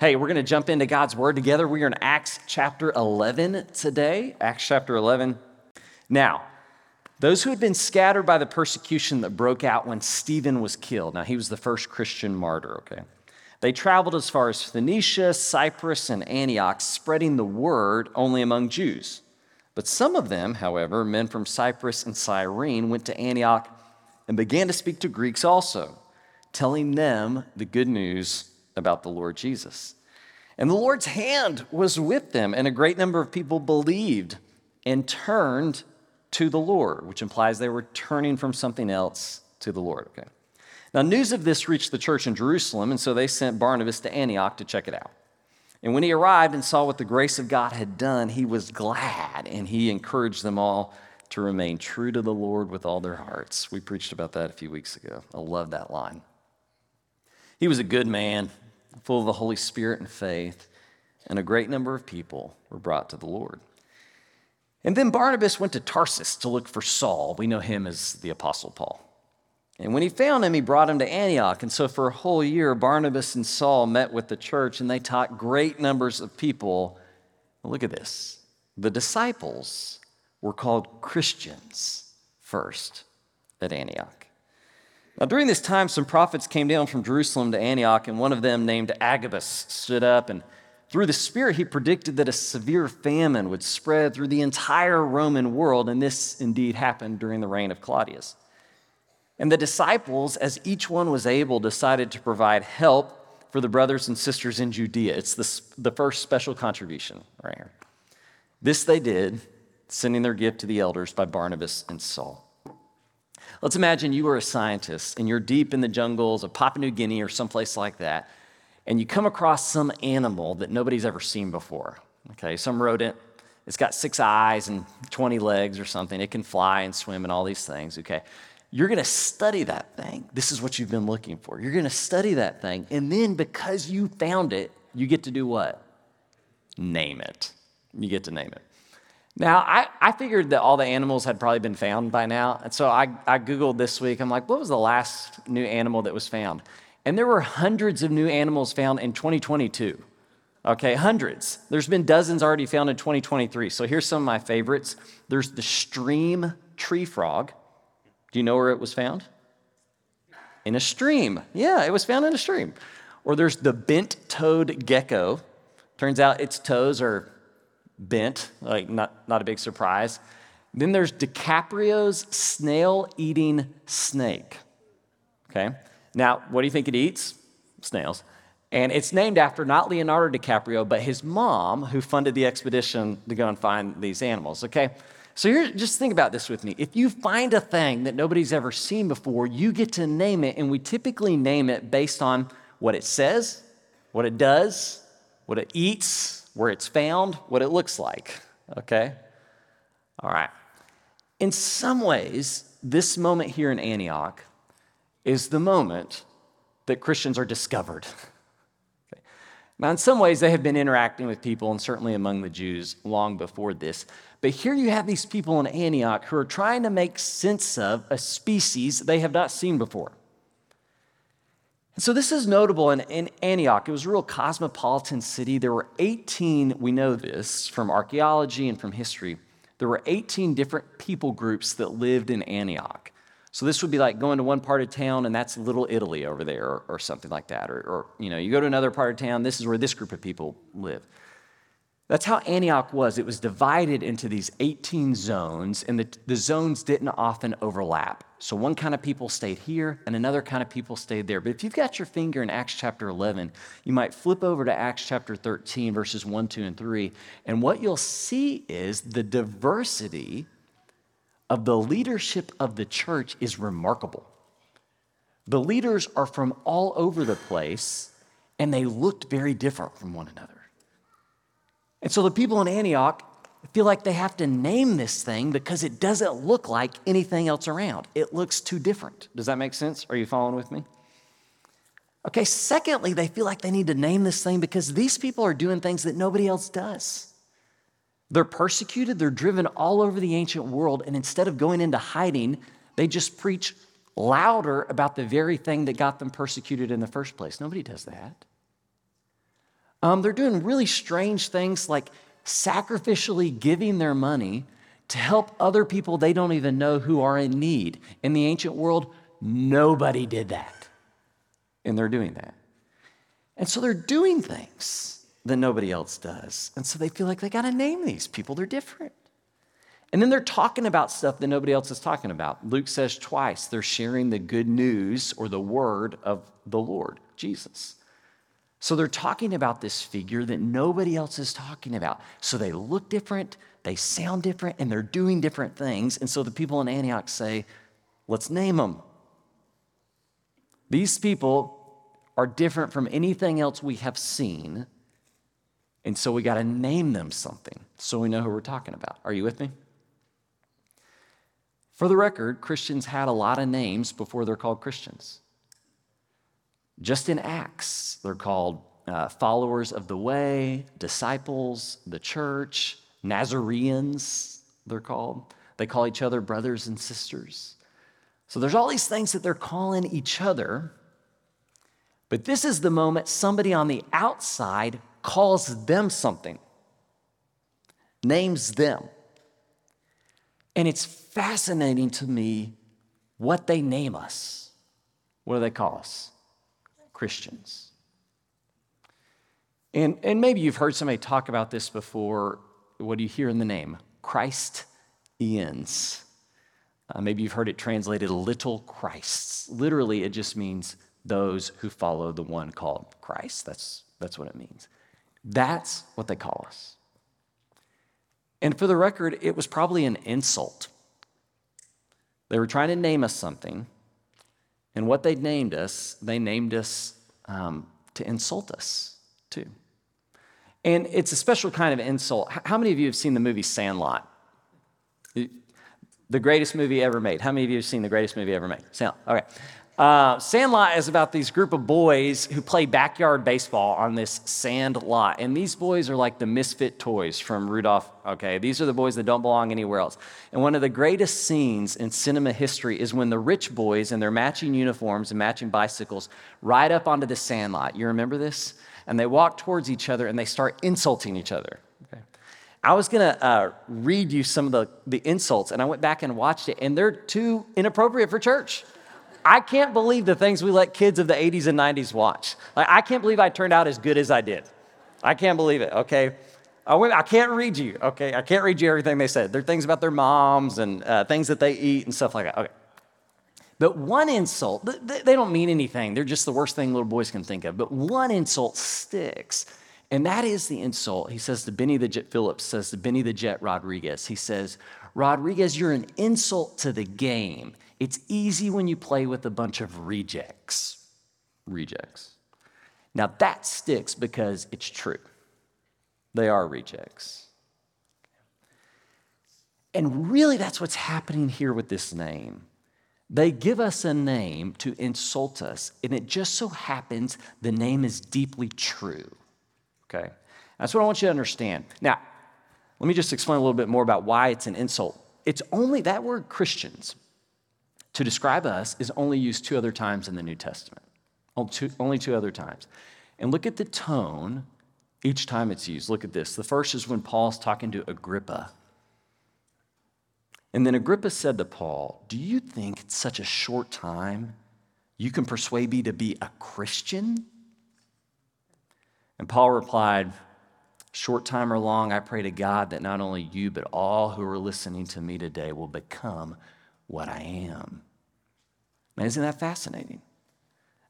Hey, we're going to jump into God's Word together. We are in Acts chapter 11 today. Acts chapter 11. Now, those who had been scattered by the persecution that broke out when Stephen was killed. Now, he was the first Christian martyr, okay? They traveled as far as Phoenicia, Cyprus, and Antioch, spreading the word only among Jews. But some of them, however, men from Cyprus and Cyrene, went to Antioch and began to speak to Greeks also, telling them the good news about the Lord Jesus. And the Lord's hand was with them, and a great number of people believed and turned to the Lord, which implies they were turning from something else to the Lord. Okay. Now, news of this reached the church in Jerusalem, and so they sent Barnabas to Antioch to check it out. And when he arrived and saw what the grace of God had done, he was glad, and he encouraged them all to remain true to the Lord with all their hearts. We preached about that a few weeks ago. I love that line. He was a good man, full of the Holy Spirit and faith, and a great number of people were brought to the Lord. And then Barnabas went to Tarsus to look for Saul. We know him as the Apostle Paul. And when he found him, he brought him to Antioch. And so for a whole year, Barnabas and Saul met with the church and they taught great numbers of people. Look at this. The disciples were called Christians first at Antioch. Now, during this time, some prophets came down from Jerusalem to Antioch, and one of them, named Agabus, stood up and through the Spirit, he predicted that a severe famine would spread through the entire Roman world, and this indeed happened during the reign of Claudius. And the disciples, as each one was able, decided to provide help for the brothers and sisters in Judea. It's the, the first special contribution right here. This they did, sending their gift to the elders by Barnabas and Saul. Let's imagine you are a scientist and you're deep in the jungles of Papua New Guinea or someplace like that and you come across some animal that nobody's ever seen before. Okay, some rodent, it's got six eyes and 20 legs or something. It can fly and swim and all these things. Okay, you're going to study that thing. This is what you've been looking for. You're going to study that thing. And then because you found it, you get to do what? Name it. You get to name it. Now, I, I figured that all the animals had probably been found by now. And so I, I Googled this week. I'm like, what was the last new animal that was found? And there were hundreds of new animals found in 2022. Okay, hundreds. There's been dozens already found in 2023. So here's some of my favorites. There's the stream tree frog. Do you know where it was found? In a stream. Yeah, it was found in a stream. Or there's the bent toed gecko. Turns out its toes are bent, like not, not a big surprise. Then there's DiCaprio's snail eating snake. Okay? Now, what do you think it eats? Snails. And it's named after not Leonardo DiCaprio, but his mom, who funded the expedition to go and find these animals, okay? So here, just think about this with me. If you find a thing that nobody's ever seen before, you get to name it, and we typically name it based on what it says, what it does, what it eats, where it's found, what it looks like, okay? All right. In some ways, this moment here in Antioch is the moment that Christians are discovered. okay. Now, in some ways, they have been interacting with people, and certainly among the Jews, long before this. But here you have these people in Antioch who are trying to make sense of a species they have not seen before. So this is notable in, in, Antioch. It was a real cosmopolitan city. There were 18, we know this from archaeology and from history, there were 18 different people groups that lived in Antioch. So this would be like going to one part of town and that's Little Italy over there or, or something like that. Or, or, you know, you go to another part of town, this is where this group of people live. That's how Antioch was. It was divided into these 18 zones, and the, the zones didn't often overlap. So one kind of people stayed here, and another kind of people stayed there. But if you've got your finger in Acts chapter 11, you might flip over to Acts chapter 13, verses 1, 2, and 3, and what you'll see is the diversity of the leadership of the church is remarkable. The leaders are from all over the place, and they looked very different from one another. And so the people in Antioch feel like they have to name this thing because it doesn't look like anything else around. It looks too different. Does that make sense? Are you following with me? Okay, secondly, they feel like they need to name this thing because these people are doing things that nobody else does. They're persecuted, they're driven all over the ancient world, and instead of going into hiding, they just preach louder about the very thing that got them persecuted in the first place. Nobody does that. Um, they're doing really strange things like sacrificially giving their money to help other people they don't even know who are in need. In the ancient world, nobody did that. And they're doing that. And so they're doing things that nobody else does. And so they feel like they got to name these people, they're different. And then they're talking about stuff that nobody else is talking about. Luke says twice they're sharing the good news or the word of the Lord, Jesus. So they're talking about this figure that nobody else is talking about. So they look different, they sound different, and they're doing different things. And so the people in Antioch say, let's name them. These people are different from anything else we have seen. And so we got to name them something so we know who we're talking about. Are you with me? For the record, Christians had a lot of names before they're called Christians. Just in Acts, they're called uh, followers of the way, disciples, the church, Nazareans, they're called. They call each other brothers and sisters. So there's all these things that they're calling each other. But this is the moment somebody on the outside calls them something, names them. And it's fascinating to me what they name us. What do they call us? Christians. And, and maybe you've heard somebody talk about this before. What do you hear in the name? Christ. Uh, maybe you've heard it translated little Christs. Literally, it just means those who follow the one called Christ. That's, that's what it means. That's what they call us. And for the record, it was probably an insult. They were trying to name us something, and what they named us, they named us um, to insult us too. And it's a special kind of insult. How many of you have seen the movie Sandlot? The greatest movie ever made. How many of you have seen the greatest movie ever made? Sandlot. Okay. Uh, Sandlot is about these group of boys who play backyard baseball on this sand lot. And these boys are like the misfit toys from Rudolph. Okay, these are the boys that don't belong anywhere else. And one of the greatest scenes in cinema history is when the rich boys in their matching uniforms and matching bicycles ride up onto the sandlot. You remember this? And they walk towards each other and they start insulting each other. Okay. I was going to uh, read you some of the, the insults, and I went back and watched it, and they're too inappropriate for church. I can't believe the things we let kids of the 80s and 90s watch. Like, I can't believe I turned out as good as I did. I can't believe it, okay? I can't read you, okay? I can't read you everything they said. There are things about their moms and uh, things that they eat and stuff like that. Okay. But one insult, they don't mean anything. They're just the worst thing little boys can think of. But one insult sticks. And that is the insult. He says to Benny the Jet Phillips, says to Benny the Jet Rodriguez, he says, Rodriguez, you're an insult to the game. It's easy when you play with a bunch of rejects. Rejects. Now that sticks because it's true. They are rejects. And really, that's what's happening here with this name. They give us a name to insult us, and it just so happens the name is deeply true. Okay? That's what I want you to understand. Now, let me just explain a little bit more about why it's an insult. It's only that word Christians to describe us is only used two other times in the New Testament. Only two other times. And look at the tone each time it's used. Look at this. The first is when Paul's talking to Agrippa. And then Agrippa said to Paul, Do you think it's such a short time you can persuade me to be a Christian? And Paul replied, Short time or long, I pray to God that not only you, but all who are listening to me today will become what I am. Man, isn't that fascinating?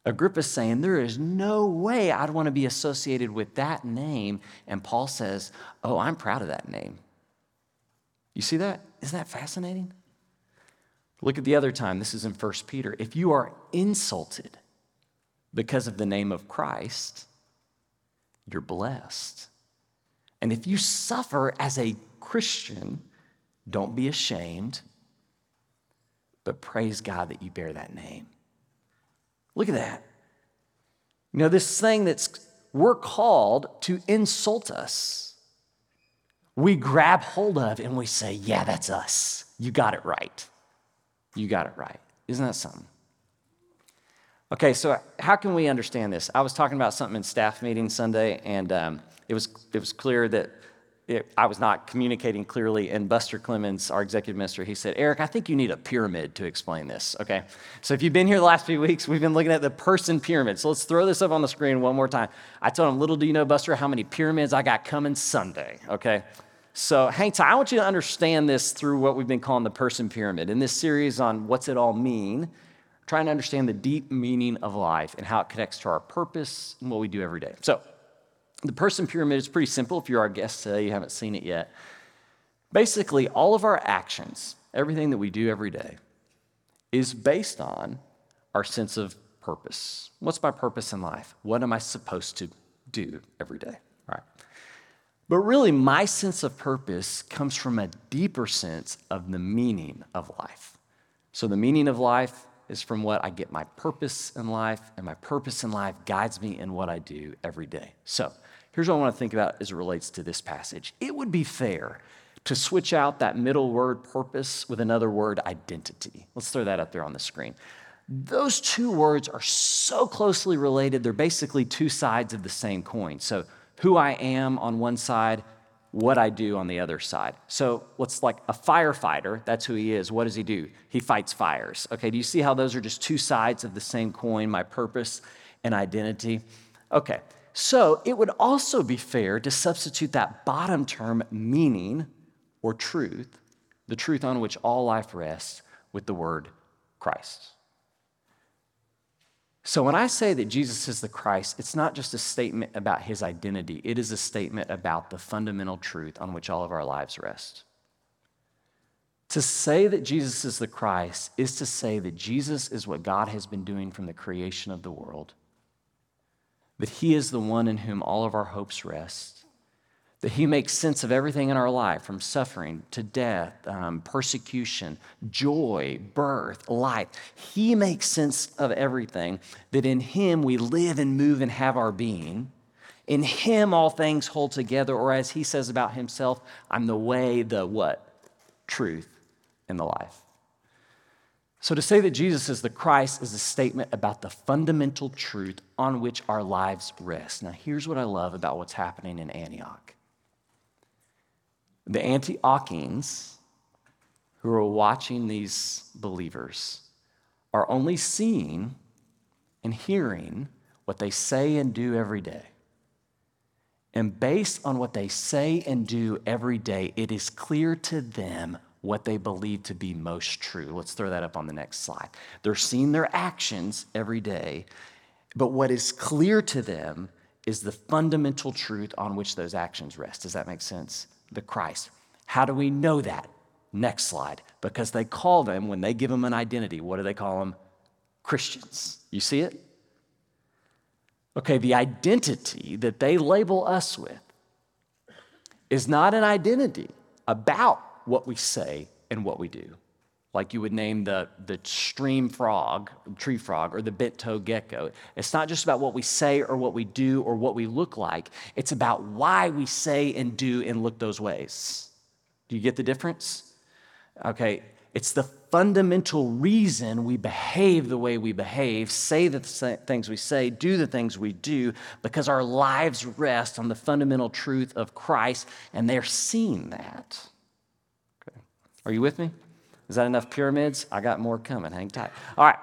Agrippa's saying, There is no way I'd want to be associated with that name. And Paul says, Oh, I'm proud of that name. You see that? Isn't that fascinating? Look at the other time. This is in 1 Peter. If you are insulted because of the name of Christ, you're blessed. And if you suffer as a Christian, don't be ashamed, but praise God that you bear that name. Look at that. You know, this thing that's, we're called to insult us. We grab hold of and we say, yeah, that's us. You got it right. You got it right. Isn't that something? Okay, so how can we understand this? I was talking about something in staff meeting Sunday, and um, it, was, it was clear that it, I was not communicating clearly. And Buster Clemens, our executive minister, he said, Eric, I think you need a pyramid to explain this. Okay, so if you've been here the last few weeks, we've been looking at the person pyramid. So let's throw this up on the screen one more time. I told him, little do you know, Buster, how many pyramids I got coming Sunday. Okay, so hang tight. I want you to understand this through what we've been calling the person pyramid. In this series on what's it all mean, trying to understand the deep meaning of life and how it connects to our purpose and what we do every day. So, the person pyramid is pretty simple. If you're our guest today, you haven't seen it yet. Basically, all of our actions, everything that we do every day, is based on our sense of purpose. What's my purpose in life? What am I supposed to do every day? All right. But really, my sense of purpose comes from a deeper sense of the meaning of life. So, the meaning of life is from what I get my purpose in life, and my purpose in life guides me in what I do every day. So, here's what I want to think about as it relates to this passage. It would be fair to switch out that middle word purpose with another word identity. Let's throw that up there on the screen. Those two words are so closely related, they're basically two sides of the same coin. So, who I am on one side, what I do on the other side. So, what's like a firefighter, that's who he is. What does he do? He fights fires. Okay, do you see how those are just two sides of the same coin, my purpose and identity? Okay, so it would also be fair to substitute that bottom term, meaning or truth, the truth on which all life rests, with the word Christ. So when I say that Jesus is the Christ, it's not just a statement about his identity, it is a statement about the fundamental truth on which all of our lives rest. To say that Jesus is the Christ is to say that Jesus is what God has been doing from the creation of the world, that he is the one in whom all of our hopes rest, that He makes sense of everything in our life from suffering to death, um, persecution, joy, birth, life. He makes sense of everything, that in Him we live and move and have our being. In Him all things hold together, or as He says about Himself, I'm the way, the what? Truth, and the life. So to say that Jesus is the Christ is a statement about the fundamental truth on which our lives rest. Now, here's what I love about what's happening in Antioch the Antiochians who are watching these believers are only seeing and hearing what they say and do every day. And based on what they say and do every day, it is clear to them what they believe to be most true. Let's throw that up on the next slide. They're seeing their actions every day, but what is clear to them is the fundamental truth on which those actions rest. Does that make sense? the Christ. How do we know that? Next slide. Because they call them, when they give them an identity, what do they call them? Christians. You see it? Okay, the identity that they label us with is not an identity about what we say and what we do like you would name the, the stream frog, tree frog, or the bent toe gecko. It's not just about what we say or what we do or what we look like, it's about why we say and do and look those ways. Do you get the difference? Okay, it's the fundamental reason we behave the way we behave, say the things we say, do the things we do, because our lives rest on the fundamental truth of Christ, and they're seeing that. Are you with me? Is that enough pyramids? I got more coming. Hang tight. All right.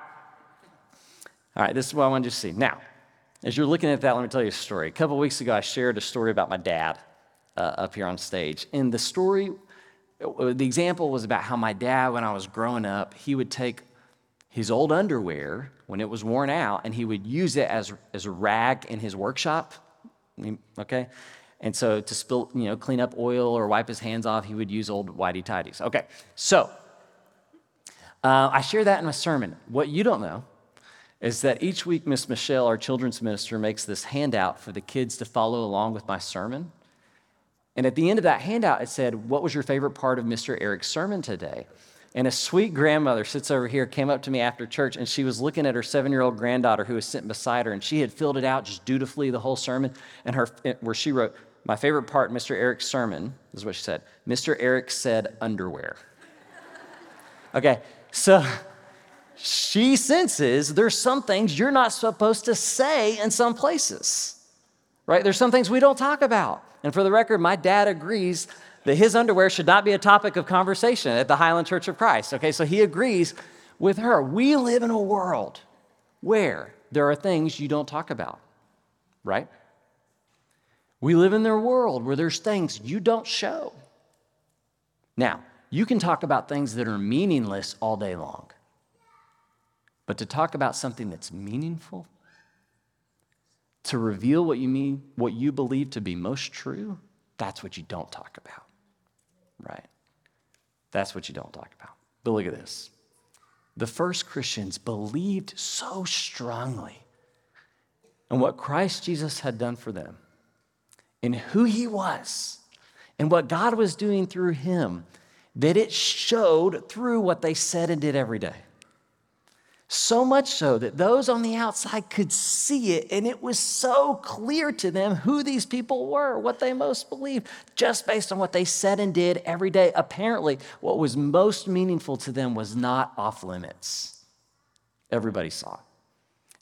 All right, this is what I want you to see. Now, as you're looking at that, let me tell you a story. A couple weeks ago, I shared a story about my dad uh, up here on stage. And the story, uh, the example was about how my dad, when I was growing up, he would take his old underwear when it was worn out and he would use it as, as a rag in his workshop. Okay? And so to spill, you know, clean up oil or wipe his hands off, he would use old whitey tidies. Okay, so uh, I share that in my sermon. What you don't know is that each week, Miss Michelle, our children's minister, makes this handout for the kids to follow along with my sermon. And at the end of that handout, it said, What was your favorite part of Mr. Eric's sermon today? And a sweet grandmother sits over here, came up to me after church, and she was looking at her seven year old granddaughter who was sitting beside her, and she had filled it out just dutifully the whole sermon. And her, where she wrote, My favorite part, Mr. Eric's sermon, is what she said. Mr. Eric said underwear. Okay, so she senses there's some things you're not supposed to say in some places, right? There's some things we don't talk about. And for the record, my dad agrees that his underwear should not be a topic of conversation at the Highland Church of Christ. Okay, so he agrees with her. We live in a world where there are things you don't talk about, right? We live in their world where there's things you don't show. Now, you can talk about things that are meaningless all day long. But to talk about something that's meaningful, to reveal what you mean, what you believe to be most true, that's what you don't talk about. Right? That's what you don't talk about. But look at this. The first Christians believed so strongly in what Christ Jesus had done for them, in who he was, and what God was doing through him, that it showed through what they said and did every day. So much so that those on the outside could see it, and it was so clear to them who these people were, what they most believed, just based on what they said and did every day. Apparently, what was most meaningful to them was not off limits. Everybody saw it.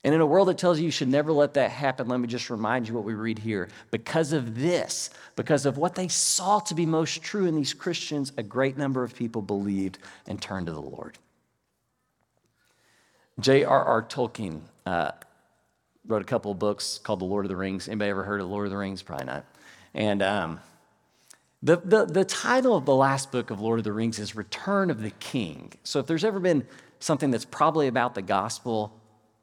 And in a world that tells you you should never let that happen, let me just remind you what we read here. Because of this, because of what they saw to be most true in these Christians, a great number of people believed and turned to the Lord. J.R.R. Tolkien uh, wrote a couple of books called The Lord of the Rings. Anybody ever heard of The Lord of the Rings? Probably not. And um, the, the, the title of the last book of Lord of the Rings is Return of the King. So if there's ever been something that's probably about the gospel,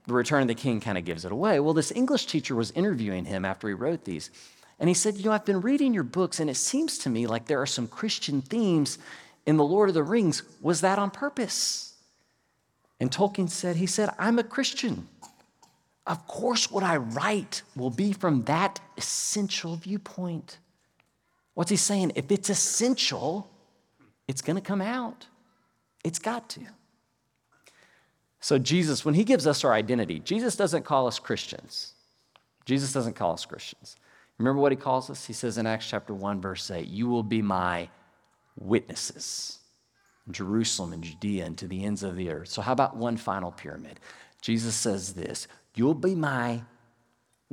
the Return of the King kind of gives it away. Well, this English teacher was interviewing him after he wrote these. And he said, You know, I've been reading your books, and it seems to me like there are some Christian themes in The Lord of the Rings. Was that on purpose? And Tolkien said, he said, I'm a Christian. Of course, what I write will be from that essential viewpoint. What's he saying? If it's essential, it's going to come out. It's got to. So, Jesus, when he gives us our identity, Jesus doesn't call us Christians. Jesus doesn't call us Christians. Remember what he calls us? He says in Acts chapter 1, verse 8, You will be my witnesses. In Jerusalem and Judea and to the ends of the earth. So, how about one final pyramid? Jesus says this You'll be my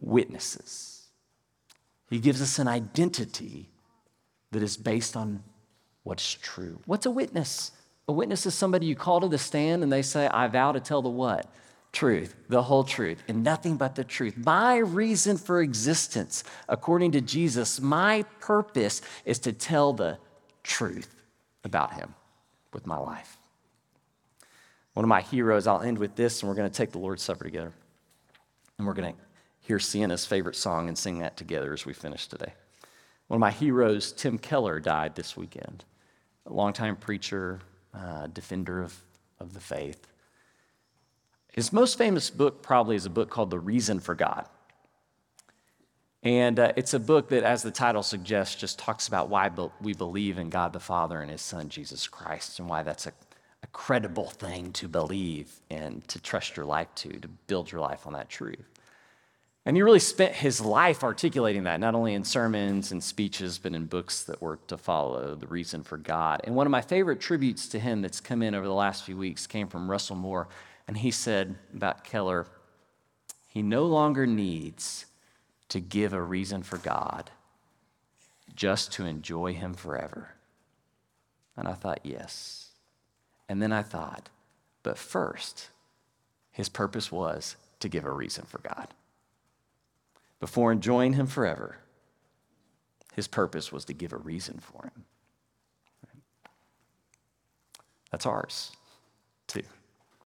witnesses. He gives us an identity that is based on what's true. What's a witness? A witness is somebody you call to the stand and they say, I vow to tell the what? Truth, the whole truth, and nothing but the truth. My reason for existence, according to Jesus, my purpose is to tell the truth about him with my life. One of my heroes, I'll end with this, and we're going to take the Lord's Supper together. And we're going to hear Sienna's favorite song and sing that together as we finish today. One of my heroes, Tim Keller, died this weekend. A longtime preacher, uh, defender of, of the faith. His most famous book probably is a book called The Reason for God. And uh, it's a book that, as the title suggests, just talks about why be- we believe in God the Father and His Son, Jesus Christ, and why that's a, a credible thing to believe and to trust your life to, to build your life on that truth. And he really spent his life articulating that, not only in sermons and speeches, but in books that were to follow, The Reason for God. And one of my favorite tributes to him that's come in over the last few weeks came from Russell Moore. And he said about Keller, he no longer needs to give a reason for God just to enjoy Him forever? And I thought, yes. And then I thought, but first, His purpose was to give a reason for God before enjoying him forever. His purpose was to give a reason for him. That's ours, too.